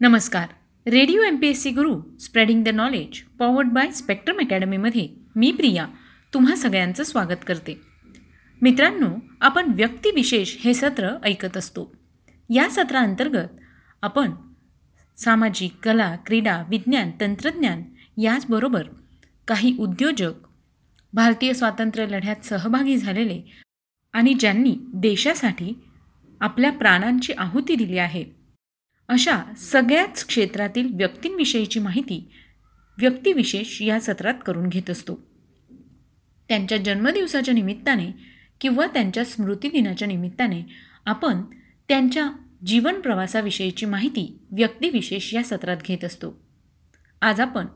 नमस्कार. Radio M P S C Guru spreading the knowledge powered by Spectrum अकॅडमीमध्ये मी प्रिया तुम्हा सगळ्यांचं स्वागत करते. मित्रांनो आपण व्यक्तिविशेष हे सत्र ऐकत असतो. या सत्राअंतर्गत आपण सामाजिक कला क्रीडा विज्ञान तंत्रज्ञान याचबरोबर काही उद्योजक भारतीय स्वातंत्र्य लढ्यात सहभागी झालेले आणि ज्यांनी देशासाठी आपल्या प्राणांची आहुती दिली आहे अशा सगळ्याच क्षेत्रातील व्यक्तींविषयीची माहिती व्यक्तिविशेष या सत्रात करून घेत असतो. त्यांच्या जन्मदिवसाच्या निमित्ताने किंवा त्यांच्या स्मृतिदिनाच्या निमित्ताने आपण त्यांच्या जीवन प्रवासाविषयीची माहिती व्यक्तिविशेष या सत्रात घेत असतो. आज आपण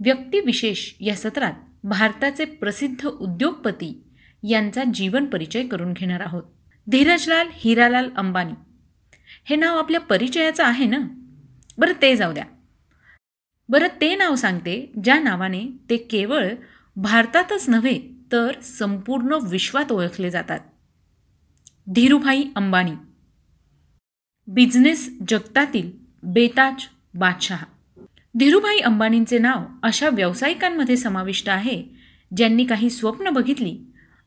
व्यक्तिविशेष या सत्रात भारताचे प्रसिद्ध उद्योगपती यांचा जीवन परिचय करून घेणार आहोत. धीरजलाल हिरालाल अंबानी हे नाव आपल्या परिचयाचं आहे ना? बरं ते जाऊ द्या. बरं ते नाव सांगते ज्या नावाने ते केवळ भारतातच नव्हे तर संपूर्ण विश्वात ओळखले जातात. धीरूभाई अंबानी. बिझनेस जगतातील बेताज बादशहा. धीरूभाई अंबानींचे नाव अशा व्यावसायिकांमध्ये समाविष्ट आहे ज्यांनी काही स्वप्न बघितली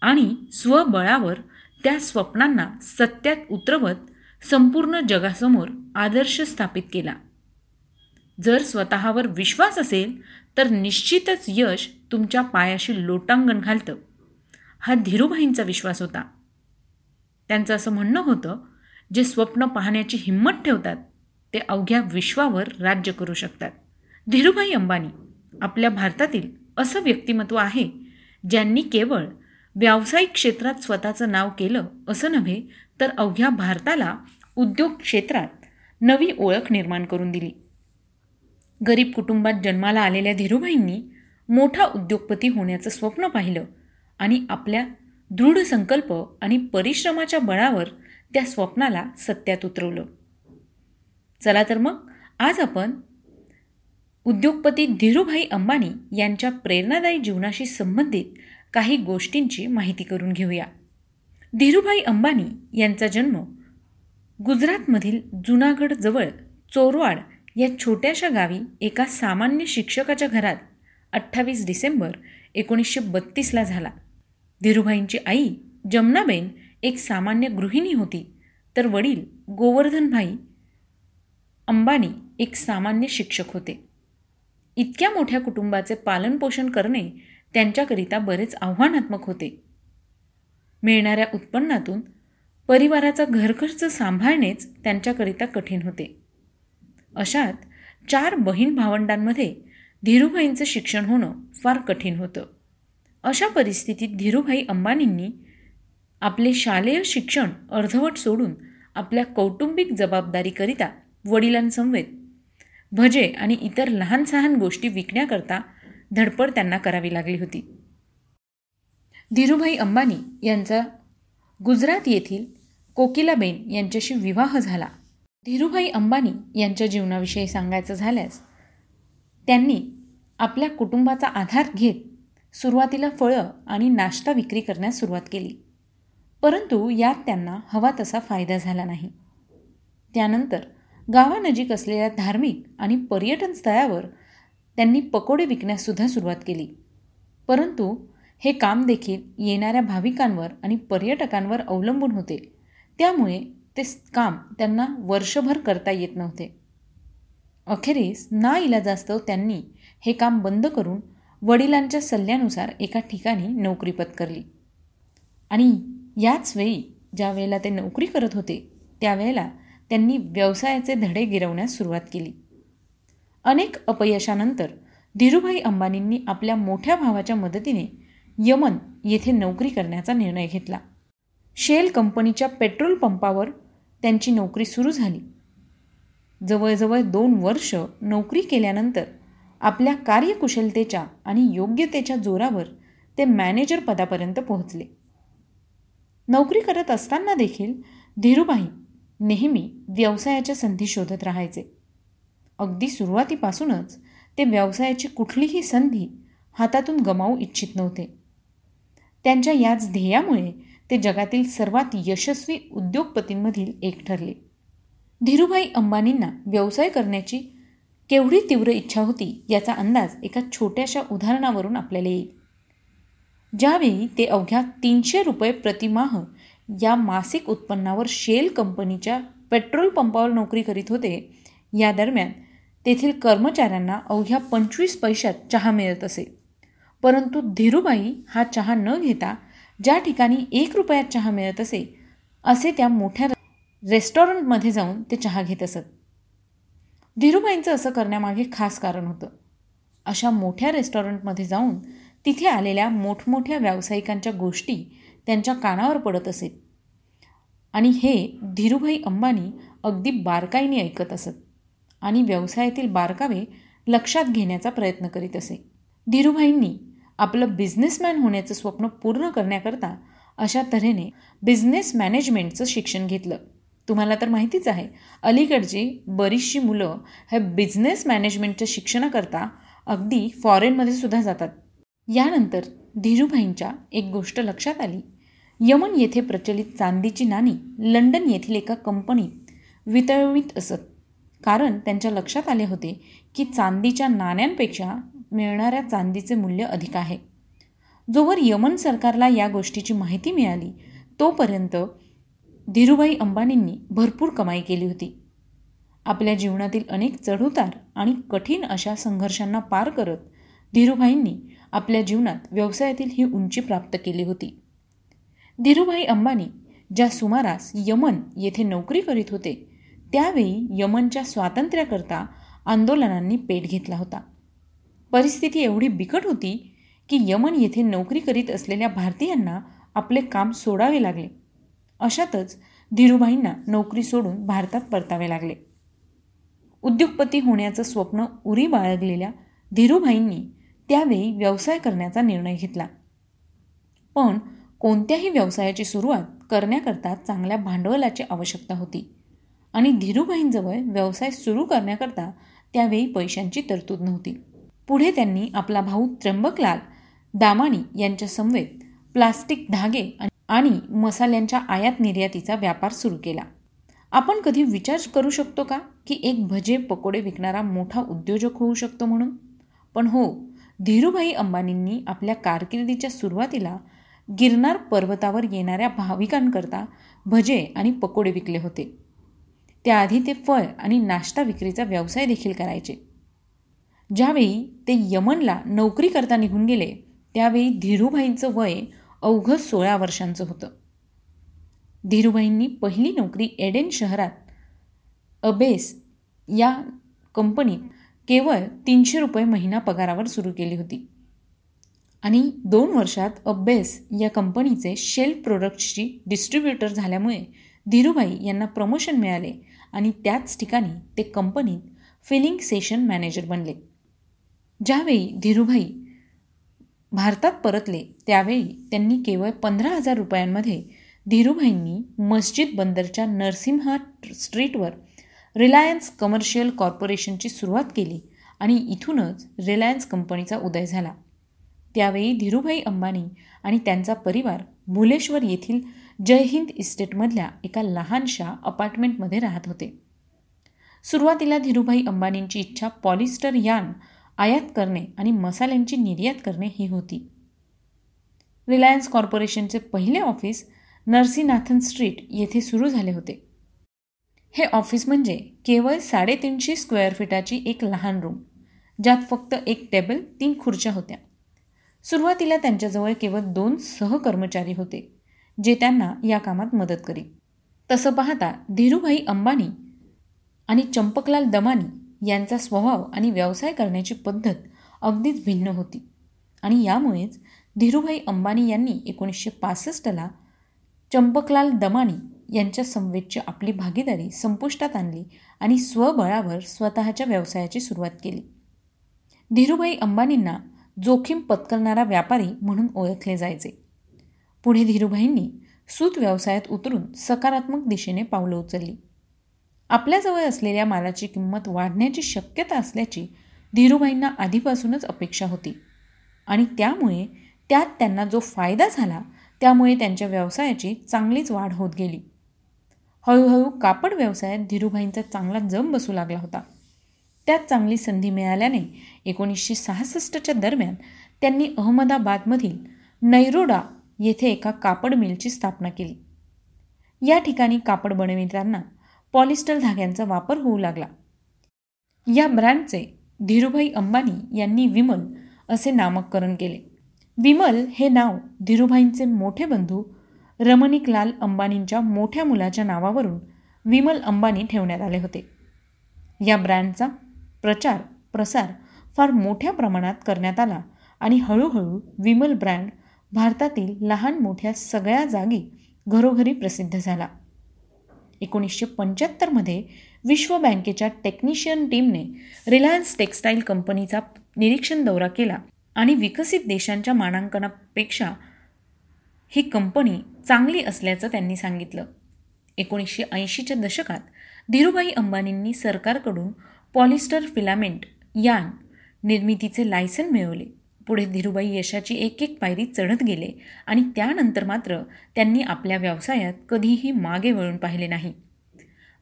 आणि स्वबळावर त्या स्वप्नांना सत्यात उतरवत संपूर्ण जगासमोर आदर्श स्थापित केला. जर स्वतःवर विश्वास असेल तर निश्चितच यश तुमच्या पायाशी लोटांगण घालतं. हा धीरूभाईंचा विश्वास होता. त्यांचं असं म्हणणं होतं जे स्वप्न पाहण्याची हिंमत ठेवतात ते अवघ्या विश्वावर राज्य करू शकतात. धीरूभाई अंबानी आपल्या भारतातील असं व्यक्तिमत्व आहे ज्यांनी केवळ व्यावसायिक क्षेत्रात स्वतःचं नाव केलं असं नव्हे तर अवघ्या भारताला उद्योग क्षेत्रात नवी ओळख निर्माण करून दिली. गरीब कुटुंबात जन्माला आलेल्या धीरूभाईंनी मोठा उद्योगपती होण्याचं स्वप्न पाहिलं आणि आपल्या दृढ संकल्प आणि परिश्रमाच्या बळावर त्या स्वप्नाला सत्यात उतरवलं. चला तर मग आज आपण उद्योगपती धीरूभाई अंबानी यांच्या प्रेरणादायी जीवनाशी संबंधित काही गोष्टींची माहिती करून घेऊया. धीरूभाई अंबानी यांचा जन्म गुजरातमधील जुनागडजवळ चोरवाड या छोट्याशा गावी एका सामान्य शिक्षकाच्या घरात अठ्ठावीस डिसेंबर एकोणीसशे बत्तीसला झाला. धीरूभाईंची आई जमनाबेन एक सामान्य गृहिणी होती तर वडील गोवर्धनभाई अंबानी एक सामान्य शिक्षक होते. इतक्या मोठ्या कुटुंबाचे पालनपोषण करणे त्यांच्याकरिता बरेच आव्हानात्मक होते. मिळणाऱ्या उत्पन्नातून परिवाराचा घरखर्च सांभाळणेच त्यांच्याकरिता कठीण होते. अशात चार बहीण भावंडांमध्ये धीरूभाईंचं शिक्षण होणं फार कठीण होतं. अशा परिस्थितीत धीरूभाई अंबानींनी आपले शालेय शिक्षण अर्धवट सोडून आपल्या कौटुंबिक जबाबदारीकरिता वडिलांसमवेत भजे आणि इतर लहान सहान गोष्टी विकण्याकरता धडपड त्यांना करावी लागली होती. धीरूभाई अंबानी यांचा गुजरात येथील कोकिलाबेन यांच्याशी विवाह झाला. धीरूभाई अंबानी यांच्या जीवनाविषयी सांगायचं झाल्यास त्यांनी आपल्या कुटुंबाचा आधार घेत सुरुवातीला फळं आणि नाश्ता विक्री करण्यास सुरुवात केली. परंतु यात त्यांना हवा तसा फायदा झाला नाही. त्यानंतर गावानजीक असलेल्या धार्मिक आणि पर्यटन स्थळावर त्यांनी पकोडे विकण्याससुद्धा सुरुवात केली. परंतु हे काम देखील येणाऱ्या भाविकांवर आणि पर्यटकांवर अवलंबून होते. त्यामुळे ते काम त्यांना वर्षभर करता येत नव्हते. अखेरीस ना इलाजास्तव त्यांनी हे काम बंद करून वडिलांच्या सल्ल्यानुसार एका ठिकाणी नोकरी पत्करली आणि याच वेळी ज्या वेळेला ते नोकरी करत होते त्यावेळेला त्यांनी व्यवसायाचे धडे गिरवण्यास सुरुवात केली. अनेक अपयशानंतर धीरूभाई अंबानींनी आपल्या मोठ्या भावाच्या मदतीने यमन येथे नोकरी करण्याचा निर्णय घेतला. शेल कंपनीच्या पेट्रोल पंपावर त्यांची नोकरी सुरू झाली. जवळजवळ दोन वर्ष नोकरी केल्यानंतर आपल्या कार्यकुशलतेच्या आणि योग्यतेच्या जोरावर ते मॅनेजर पदापर्यंत पोहोचले. नोकरी करत असताना देखील धीरूभाई नेहमी व्यवसायाच्या संधी शोधत राहायचे. अगदी सुरुवातीपासूनच ते व्यवसायाची कुठलीही संधी हातातून गमावू इच्छित नव्हते. त्यांच्या याच ध्येयामुळे ते जगातील सर्वात यशस्वी उद्योगपतींमधील एक ठरले. धीरूभाई अंबानींना व्यवसाय करण्याची केवढी तीव्र इच्छा होती याचा अंदाज एका छोट्याशा उदाहरणावरून आपल्याला येईल. ज्यावेळी ते अवघ्या तीनशे रुपये प्रतिमाह या मासिक उत्पन्नावर शेल कंपनीच्या पेट्रोल पंपावर नोकरी करीत होते या दरम्यान तेथील कर्मचाऱ्यांना अवघ्या पंचवीस पैशात चहा मिळत असे. परंतु धीरूबाई हा चहा न घेता ज्या ठिकाणी एक रुपयात चहा मिळत असे असे त्या मोठ्या रेस्टॉरंटमध्ये जाऊन ते चहा घेत असत. धीरूबाईंचं असं करण्यामागे खास कारण होतं. अशा मोठ्या रेस्टॉरंटमध्ये जाऊन तिथे आलेल्या मोठमोठ्या व्यावसायिकांच्या गोष्टी त्यांच्या कानावर पडत असेल आणि हे धीरूभाई अंबानी अगदी बारकाईने ऐकत असत. आणि व्यवसायातील बारकावे लक्षात घेण्याचा प्रयत्न करीत असे. धीरूभाईंनी आपलं बिझनेसमॅन होण्याचं स्वप्न पूर्ण करण्याकरता अशा तऱ्हेने बिझनेस मॅनेजमेंटचं शिक्षण घेतलं. तुम्हाला तर माहितीच आहे अलीकडची बरीचशी मुलं हे बिझनेस मॅनेजमेंटच्या शिक्षणाकरता अगदी फॉरेनमध्ये सुद्धा जातात. यानंतर धीरूभाईंच्या एक गोष्ट लक्षात आली. यमन येथे प्रचलित चांदीची नाणी लंडन येथील एका कंपनीत वितळवीत असत. कारण त्यांच्या लक्षात आले होते की चांदीच्या नाण्यांपेक्षा मिळणाऱ्या चांदीचे मूल्य अधिक आहे. जोवर यमन सरकारला या गोष्टीची माहिती मिळाली तोपर्यंत धीरूभाई अंबानींनी भरपूर कमाई केली होती. आपल्या जीवनातील अनेक चढउतार आणि कठीण अशा संघर्षांना पार करत धीरूभाईंनी आपल्या जीवनात व्यवसायातील ही उंची प्राप्त केली होती. धीरूभाई अंबानी ज्या सुमारास यमन येथे नोकरी करीत होते त्यावेळी यमनच्या स्वातंत्र्याकरता आंदोलनांनी पेट घेतला होता. परिस्थिती एवढी बिकट होती की यमन येथे नोकरी करीत असलेल्या भारतीयांना आपले काम सोडावे लागले. अशातच धीरूभाईंना नोकरी सोडून भारतात परतावे लागले. उद्योगपती होण्याचं स्वप्न उरी बाळगलेल्या धीरूभाईंनी त्यावेळी व्यवसाय करण्याचा निर्णय घेतला. पण कोणत्याही व्यवसायाची सुरुवात करण्याकरता चांगल्या भांडवलाची आवश्यकता होती. आणि धीरूभाईंजवळ व्यवसाय सुरू करण्याकरता त्यावेळी पैशांची तरतूद नव्हती. पुढे त्यांनी आपला भाऊ त्र्यंबकलाल दामाणी यांच्या समवेत प्लास्टिक धागे आणि मसाल्यांच्या आयात निर्यातीचा व्यापार सुरू केला. आपण कधी विचार करू शकतो का की एक भजे पकोडे विकणारा मोठा उद्योजक होऊ शकतो म्हणून? पण हो धीरूभाई अंबानींनी आपल्या कारकिर्दीच्या सुरुवातीला गिरनार पर्वतावर येणाऱ्या भाविकांकरता भजे आणि पकोडे विकले होते. त्याआधी ते फळ आणि नाश्ता विक्रीचा व्यवसाय देखील करायचे. ज्यावेळी ते यमनला नोकरी करता निघून गेले त्यावेळी धीरूभाईंचं वय अवघं सोळा वर्षांचं होतं. धीरूभाईंनी पहिली नोकरी एडेन शहरात. अबेस या कंपनीत केवळ तीनशे रुपये महिना पगारावर सुरू केली होती. आणि दोन वर्षात अब्बेस या कंपनीचे शेल प्रोडक्ट्सची डिस्ट्रीब्युटर झाल्यामुळे धीरूभाई यांना प्रमोशन मिळाले आणि त्याच ठिकाणी ते कंपनीत फिलिंग सेशन मॅनेजर बनले. ज्यावेळी धीरूभाई भारतात परतले त्यावेळी त्यांनी केवळ पंधरा हजार रुपयांमध्ये धीरूभाईंनी मस्जिद बंदरच्या नरसिंहा स्ट्रीटवर रिलायन्स कमर्शियल कॉर्पोरेशनची सुरुवात केली आणि इथूनच रिलायन्स कंपनीचा उदय झाला. त्यावेळी धीरूभाई अंबानी आणि त्यांचा परिवार भुलेश्वर येथील जय हिंद इस्टेटमधल्या एका लहानशा अपार्टमेंटमध्ये राहत होते. सुरुवातीला धीरूभाई अंबानींची इच्छा पॉलिस्टर यान आयात करणे आणि मसाल्यांची निर्यात करणे ही होती. रिलायन्स कॉर्पोरेशनचे पहिले ऑफिस नरसीनाथन स्ट्रीट येथे सुरू झाले होते. हे ऑफिस म्हणजे केवळ साडेतीनशे स्क्वेअर फीटाची एक लहान रूम ज्यात फक्त एक टेबल तीन खुर्च्या होत्या. सुरुवातीला त्यांच्याजवळ केवळ दोन सहकर्मचारी होते. जे त्यांना या कामात मदत करी. तसं पाहता धीरूभाई अंबानी आणि चंपकलाल दमानी यांचा स्वभाव आणि व्यवसाय करण्याची पद्धत अगदीच भिन्न होती. आणि यामुळेच धीरूभाई अंबानी यांनी एकोणीसशे पासष्टला चंपकलाल दमानी यांच्या संवेदची आपली भागीदारी संपुष्टात आणली आणि स्वबळावर स्वतःच्या व्यवसायाची सुरुवात केली. धीरूभाई अंबानींना जोखीम पत्करणारा व्यापारी म्हणून ओळखले जायचे. पुढे धीरूभाईंनी सूत व्यवसायात उतरून सकारात्मक दिशेने पावलं उचलली. आपल्याजवळ असलेल्या मालाची किंमत वाढण्याची शक्यता असल्याची धीरूभाईंना आधीपासूनच अपेक्षा होती आणि त्यामुळे त्यात त्यांना जो फायदा झाला त्यामुळे त्यांच्या व्यवसायाची चांगलीच वाढ होत गेली. हळूहळू कापड व्यवसायात धीरूभाईंचा चांगला जम बसू लागला होता. त्यात चांगली संधी मिळाल्याने एकोणीसशे सहासष्टच्या दरम्यान त्यांनी अहमदाबादमधील नैरोडा येथे एका कापड मिलची स्थापना केली. या ठिकाणी कापड बनविताना पॉलिस्टर धाग्यांचा वापर होऊ लागला. या ब्रँडचे धीरूभाई अंबानी यांनी विमल असे नामकरण केले. विमल हे नाव धीरूभाईंचे मोठे बंधू रमणिकलाल अंबानींच्या मोठ्या मुलाच्या नावावरून विमल अंबानी ठेवण्यात आले होते. या ब्रँडचा प्रचार प्रसार फार मोठ्या प्रमाणात करण्यात आला आणि हळूहळू विमल ब्रँड भारतातील लहान मोठ्या सगळ्या जागी घरोघरी प्रसिद्ध झाला. एकोणीसशे पंच्याहत्तरमध्ये विश्व बँकेच्या टेक्निशियन टीमने रिलायन्स टेक्स्टाईल कंपनीचा निरीक्षण दौरा केला आणि विकसित देशांच्या मानांकनापेक्षा ही कंपनी चांगली असल्याचं त्यांनी सांगितलं. एकोणीसशे ऐंशीच्या दशकात धीरूभाई अंबानींनी सरकारकडून पॉलिस्टर फिलामेंट यान निर्मितीचे लायसन मिळवले. पुढे धीरूभाई यशाची एक एक पायरी चढत गेले आणि त्यानंतर मात्र त्यांनी आपल्या व्यवसायात कधीही मागे वळून पाहिले नाही.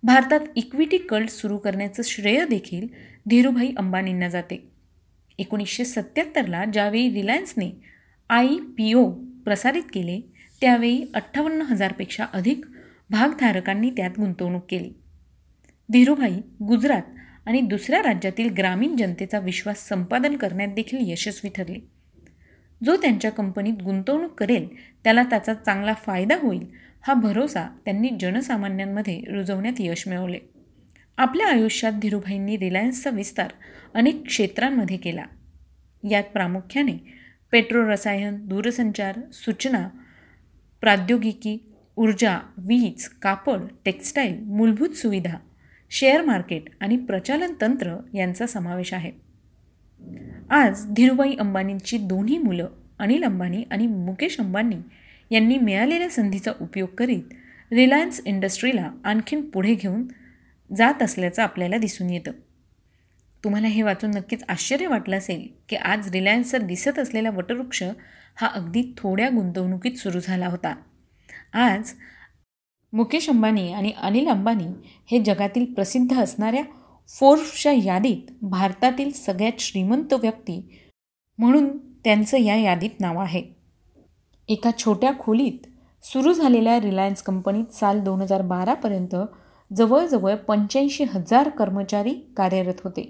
भारतात इक्विटी कल्ट सुरू करण्याचं श्रेय देखील धीरूभाई अंबानींना जाते. एकोणीसशे सत्याहत्तरला ज्यावेळी रिलायन्सने आय पी ओ प्रसारित केले त्यावेळी अठ्ठावन्न हजारपेक्षा अधिक भागधारकांनी त्यात गुंतवणूक केली. धीरूभाई गुजरात आणि दुसऱ्या राज्यातील ग्रामीण जनतेचा विश्वास संपादन करण्यात देखील यशस्वी ठरले. जो त्यांच्या कंपनीत गुंतवणूक करेल त्याला त्याचा चांगला फायदा होईल हा भरोसा त्यांनी जनसामान्यांमध्ये रुजवण्यात यश मिळवले. आपल्या आयुष्यात धीरूभाईंनी रिलायन्सचा विस्तार अनेक क्षेत्रांमध्ये केला. यात प्रामुख्याने पेट्रो रसायन दूरसंचार सूचना प्रौद्योगिकी ऊर्जा वीज कापड टेक्स्टाईल मूलभूत सुविधा शेअर मार्केट आणि प्रचालन तंत्र यांचा समावेश आहे. आज धीरूभाई अंबानींची दोन्ही मुलं अनिल अंबानी आणि मुकेश अंबानी यांनी मिळालेल्या संधीचा उपयोग करीत रिलायन्स इंडस्ट्रीला आणखीन पुढे घेऊन जात असल्याचं आपल्याला दिसून येतं. तुम्हाला हे वाचून नक्कीच आश्चर्य वाटलं असेल की आज रिलायन्सवर दिसत असलेला वटवृक्ष हा अगदी थोड्या गुंतवणुकीत सुरू झाला होता. आज मुकेश अंबानी आणि अनिल अंबानी हे जगातील प्रसिद्ध असणाऱ्या फोर्ब्सच्या यादीत भारतातील सगळ्यात श्रीमंत व्यक्ती म्हणून त्यांचं या यादीत नाव आहे. एका छोट्या खोलीत सुरू झालेल्या रिलायन्स कंपनीत साल दोन हजार बारापर्यंत जवळजवळ पंच्याऐंशी हजार कर्मचारी कार्यरत होते.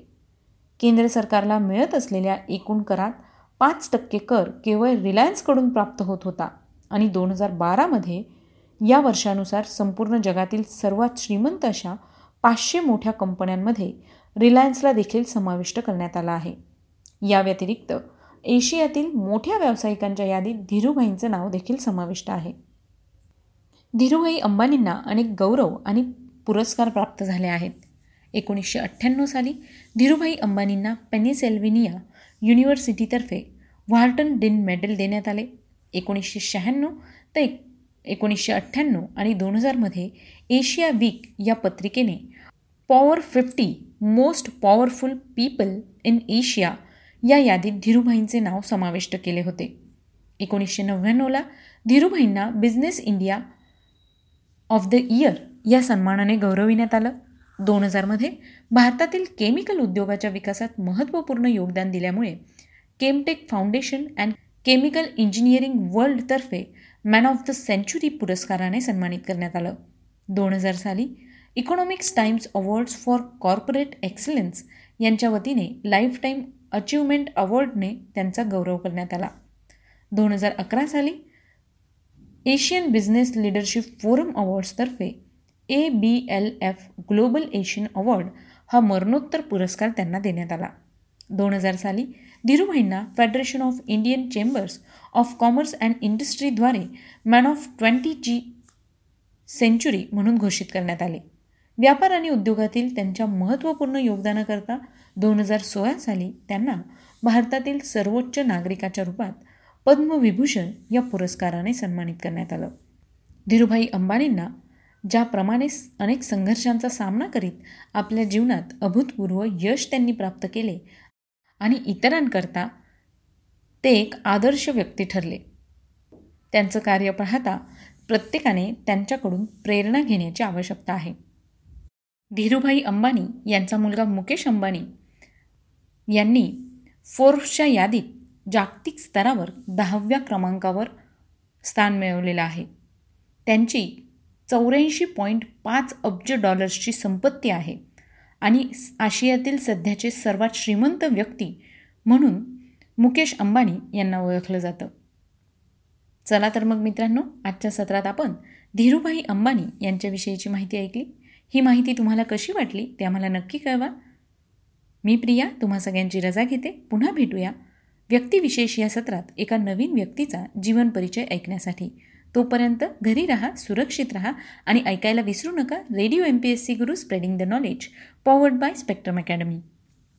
केंद्र सरकारला मिळत असलेल्या एकूण करात पाच टक्के कर केवळ रिलायन्सकडून प्राप्त होत होता आणि दोन हजार बारामध्ये या वर्षानुसार संपूर्ण जगातील सर्वात श्रीमंत अशा पाचशे मोठ्या कंपन्यांमध्ये रिलायन्सला देखील समाविष्ट करण्यात आला आहे. या व्यतिरिक्त एशियातील मोठ्या व्यावसायिकांच्या यादीत धीरूभाईंचं नाव देखील समाविष्ट आहे. धीरूभाई अंबानींना अनेक गौरव आणि पुरस्कार प्राप्त झाले आहेत. एकोणीसशे अठ्ठ्याण्णव साली धीरूभाई अंबानींना पेनिसेल्विनिया युनिव्हर्सिटीतर्फे व्हार्टन डिन मेडल देण्यात आले. एकोणीसशे शहाण्णव ते एकोणीसशे अठ्ठ्याण्णव आणि दोन हजारमध्ये एशिया वीक या पत्रिकेने power fifty most powerful people in Asia या यादीत धीरूभाईंचे नाव समाविष्ट केले होते. एकोणीसशे नव्याण्णवला धीरूभाईंना business India of the year या सन्मानाने गौरविण्यात आलं. दोन हजारमध्ये भारतातील केमिकल उद्योगाच्या विकासात महत्त्वपूर्ण योगदान दिल्यामुळे Chemtech foundation and chemical engineering वर्ल्डतर्फे man of the century पुरस्काराने सन्मानित करण्यात आलं. दोन हजार साली Economics Times awards for corporate excellence यांच्या वतीने लाईफ टाईम अचिव्हमेंट अवॉर्डने त्यांचा गौरव करण्यात आला. दोन हजार अकरा साली Asian business leadership forum अवॉर्ड्सतर्फे A B L F global Asian award हा मरणोत्तर पुरस्कार त्यांना देण्यात आला. दोन हजार साली धीरूभाईंना federation of Indian chambers of commerce and इंडस्ट्रीद्वारे man of twentieth century म्हणून घोषित करण्यात आले. व्यापार आणि उद्योगातील त्यांच्या महत्त्वपूर्ण योगदानाकरता दोन हजार सोळा साली त्यांना भारतातील सर्वोच्च नागरिकाच्या रूपात पद्मविभूषण या पुरस्काराने सन्मानित करण्यात आलं. धीरूभाई अंबानींना ज्याप्रमाणे अनेक संघर्षांचा सामना करीत आपल्या जीवनात अभूतपूर्व यश त्यांनी प्राप्त केले आणि इतरांकरता ते एक आदर्श व्यक्ती ठरले. त्यांचं कार्य पाहता प्रत्येकाने त्यांच्याकडून प्रेरणा घेण्याची आवश्यकता आहे. धीरूभाई अंबानी यांचा मुलगा मुकेश अंबानी यांनी फोर्ब्सच्या यादीत जागतिक स्तरावर दहाव्या क्रमांकावर स्थान मिळवलेलं आहे. त्यांची चौऱ्याऐंशी पॉईंट पाच अब्ज डॉलर्सची संपत्ती आहे. आणि आशियातील सध्याचे सर्वात श्रीमंत व्यक्ती म्हणून मुकेश अंबानी यांना ओळखलं जातं. चला तर मग मित्रांनो आजच्या सत्रात आपण धीरूभाई अंबानी यांच्याविषयीची माहिती ऐकली. ही माहिती तुम्हाला कशी वाटली ते आम्हाला नक्की कळवा. मी प्रिया तुम्हा सगळ्यांची रजा घेते. पुन्हा भेटूया व्यक्तिविशेष या सत्रात एका नवीन व्यक्तीचा जीवन परिचय ऐकण्यासाठी. तोपर्यंत घरी राहा सुरक्षित राहा आणि ऐकायला विसरू नका. Radio M P S C Guru spreading the knowledge powered by Spectrum academy